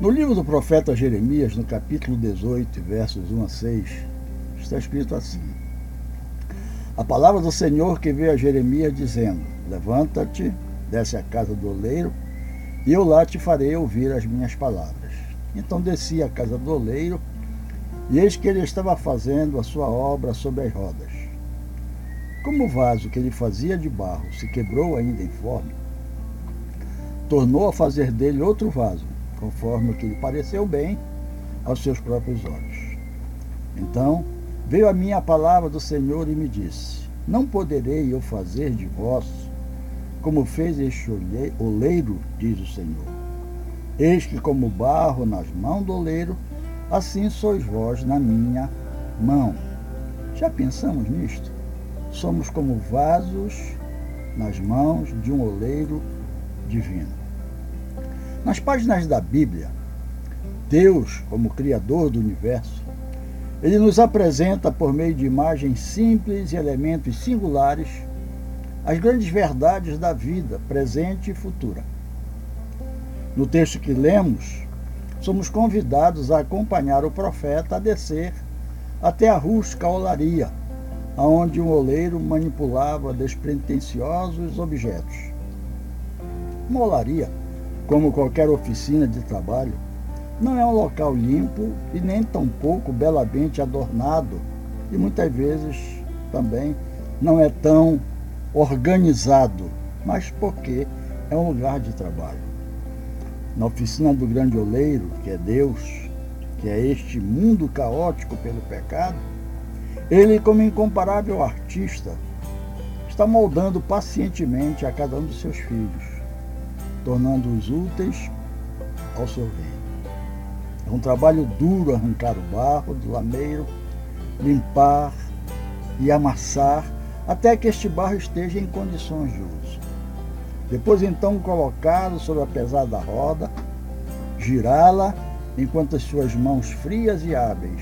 No livro do profeta Jeremias, no capítulo 18, versos 1 a 6, está escrito assim: A palavra do Senhor que veio a Jeremias dizendo: Levanta-te, desce à casa do oleiro, e eu lá te farei ouvir as minhas palavras. Então desci à casa do oleiro, e eis que ele estava fazendo a sua obra sobre as rodas. Como o vaso que ele fazia de barro se quebrou ainda em forma, tornou a fazer dele outro vaso conforme o que lhe pareceu bem aos seus próprios olhos. Então veio a mim a palavra do Senhor e me disse: Não poderei eu fazer de vós como fez este oleiro, diz o Senhor. Eis que, como barro nas mãos do oleiro, assim sois vós na minha mão. Já pensamos nisto? Somos como vasos nas mãos de um oleiro divino. Nas páginas da Bíblia, Deus, como Criador do universo, ele nos apresenta, por meio de imagens simples e elementos singulares, as grandes verdades da vida, presente e futura. No texto que lemos, somos convidados a acompanhar o profeta a descer até a rústica olaria, aonde um oleiro manipulava despretensiosos objetos. Uma olaria como qualquer oficina de trabalho, não é um local limpo e nem tampouco belamente adornado e muitas vezes também não é tão organizado, mas porque é um lugar de trabalho. Na oficina do grande oleiro, que é Deus, que é este mundo caótico pelo pecado, ele, como incomparável artista, está moldando pacientemente a cada um dos seus filhos tornando-os úteis ao seu reino. É um trabalho duro arrancar o barro do lameiro, limpar e amassar até que este barro esteja em condições de uso. Depois então colocá-lo sobre a pesada roda, girá-la enquanto as suas mãos frias e hábeis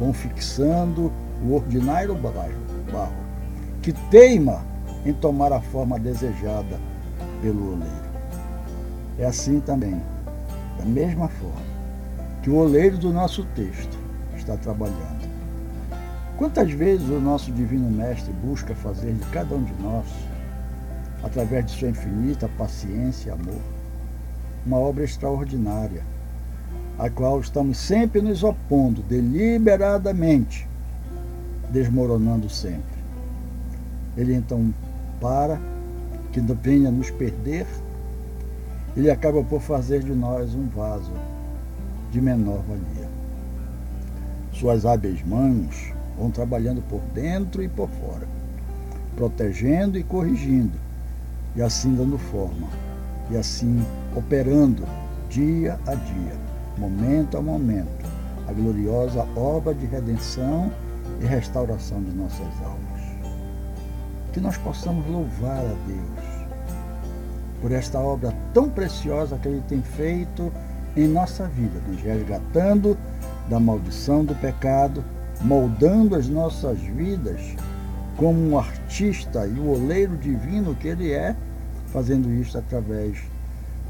vão fixando o ordinário barro, que teima em tomar a forma desejada pelo oleiro. É assim também, da mesma forma, que o oleiro do nosso texto está trabalhando. Quantas vezes o nosso Divino Mestre busca fazer de cada um de nós, através de sua infinita paciência e amor, uma obra extraordinária, a qual estamos sempre nos opondo deliberadamente, desmoronando sempre. Ele então para que não venha nos perder ele acaba por fazer de nós um vaso de menor valia. Suas hábeis mãos vão trabalhando por dentro e por fora, protegendo e corrigindo, e assim dando forma, e assim operando dia a dia, momento a momento, a gloriosa obra de redenção e restauração de nossas almas. Que nós possamos louvar a Deus por esta obra tão preciosa que Ele tem feito em nossa vida, nos resgatando da maldição do pecado, moldando as nossas vidas como um artista e o oleiro divino que Ele é, fazendo isto através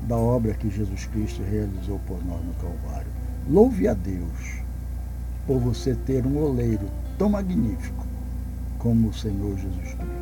da obra que Jesus Cristo realizou por nós no Calvário. Louve a Deus por você ter um oleiro tão magnífico como o Senhor Jesus Cristo.